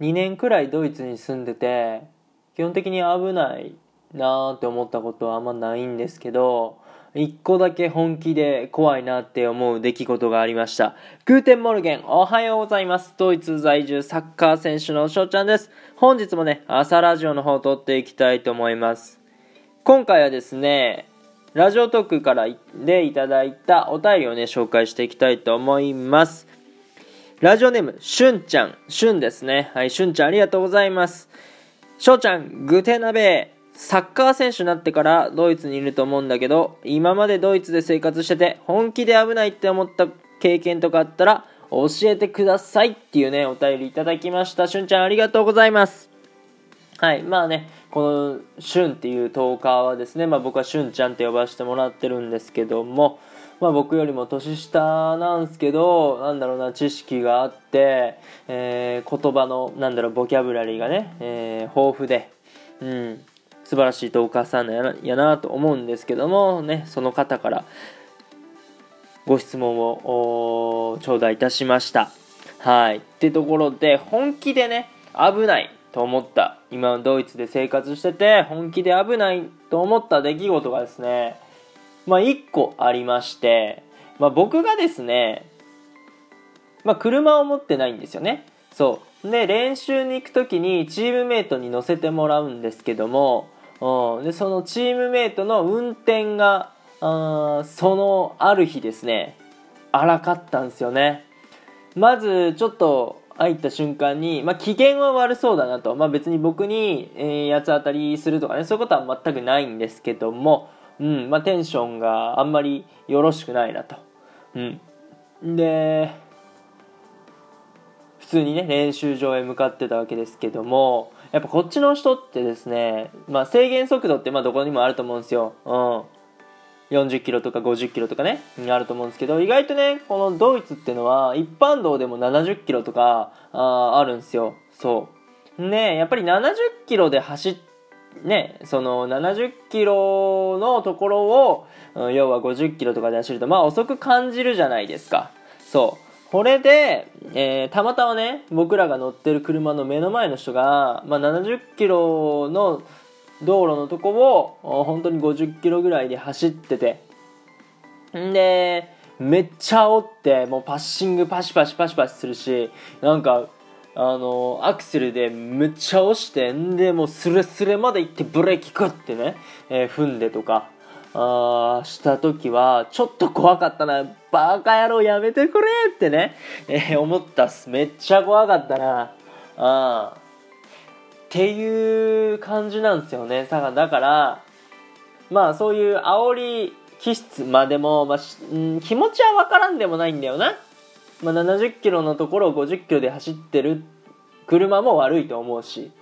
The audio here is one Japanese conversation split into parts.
2年くらいドイツに住んでて基本的に危ないなーって思ったことはあんまないんですけど一個だけ本気で怖いなって思う出来事がありました。 Guten Morgen、おはようございます。ドイツ在住サッカー選手の翔ちゃんです。本日もね、朝ラジオの方を録っていきたいと思います。今回はですね、ラジオトークからでいただいたお便りをね、紹介していきたいと思います。ラジオネーム、しゅんちゃん。しゅんですね。はい、しゅんちゃんありがとうございます。しょうちゃん、グテナベサッカー選手になってからドイツにいると思うんだけど、今までドイツで生活してて、本気で危ないって思った経験とかあったら、教えてくださいっていうね、お便りいただきました。しゅんちゃんありがとうございます。はい、まあね、このしゅんっていうトーカーはですね、まあ僕はしゅんちゃんって呼ばせてもらってるんですけども、まあ僕よりも年下なんですけど、なんだろうな、知識があって、えー、言葉の、なんだろう、ボキャブラリーがね、えー、豊富で、うん、素晴らしいトーカーさんやなやなと思うんですけども、ね、その方からご質問を頂戴いたしました。はい。ってところで、本気でね、危ないと思った、今ドイツで生活してて、本気で危ないと思った出来事がですね、まあ1個ありまして、まあ僕がですね、まあ車を持ってないんですよね。そう。で、練習に行く時にチームメイトに乗せてもらうんですけども、うん、でそのチームメイトの運転があそのある日ですね荒かったんですよねまずちょっと入った瞬間に、まあ、機嫌は悪そうだなと、まあ、別に僕に、えー、八つ当たりするとかねそういうことは全くないんですけども、うんまあ、テンションがあんまりよろしくないなと、うん、で普通にね練習場へ向かってたわけですけどもやっぱこっちの人ってですね、まあ、制限速度ってまあどこにもあると思うんですよ。うん。40キロとか50キロとかね、あると思うんですけど、意外とね、このドイツってのは、一般道でも70キロとか、ああるんですよ。そう。ねやっぱり70キロで走っね、その70キロのところを、うん、要は50キロとかで走ると、まあ遅く感じるじゃないですか。そう。これで、えー、たまたまね僕らが乗ってる車の目の前の人が、まあ、70キロの道路のとこを本当に50キロぐらいで走っててんでめっちゃ煽ってもうパッシングパシパシパシパシするしなんかあのアクセルでめっちゃ押してんでもうスレスレまで行ってブレーキグッてね、えー、踏んでとかあした時はちょっと怖かったな。バカ野郎やめてくれってね、えー、思ったっす。めっちゃ怖かったな。あっていう感じなんですよね。だからまあそういう煽り気質までも、まあ、気持ちは分からんでもないんだよな、まあ、70キロのところを50キロで走ってる車も悪いと思うし。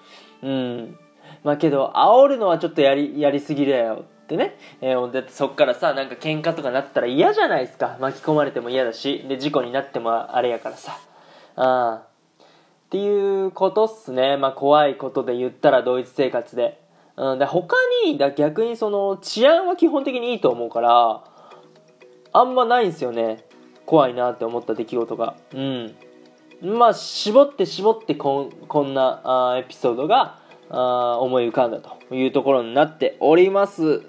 うん。まあけど煽るのはちょっとやりやりすぎだよってね、えー、だってそっからさなんか喧嘩とかなったら嫌じゃないですか。巻き込まれても嫌だし。で事故になってもあれやからさ。あっていうことっすね。まあ怖いことで言ったら同一生活で,、うん、で他にだ逆にその治安は基本的にいいと思うからあんまないんすよね。怖いなって思った出来事がうんまあ絞って絞ってこんこんなあエピソードがあ思い浮かんだというところになっております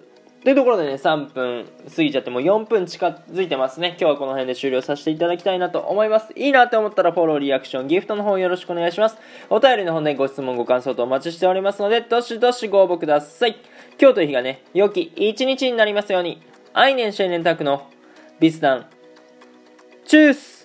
というところでね、3分過ぎちゃってもう4分近づいてますね。今日はこの辺で終了させていただきたいなと思います。いいなって思ったらフォロー、リアクション、ギフトの方よろしくお願いします。お便りの方でご質問、ご感想とお待ちしておりますので、どしどしご応募ください。今日という日がね、良き一日になりますように。アイネンシェーネンタクのビスダン。チュース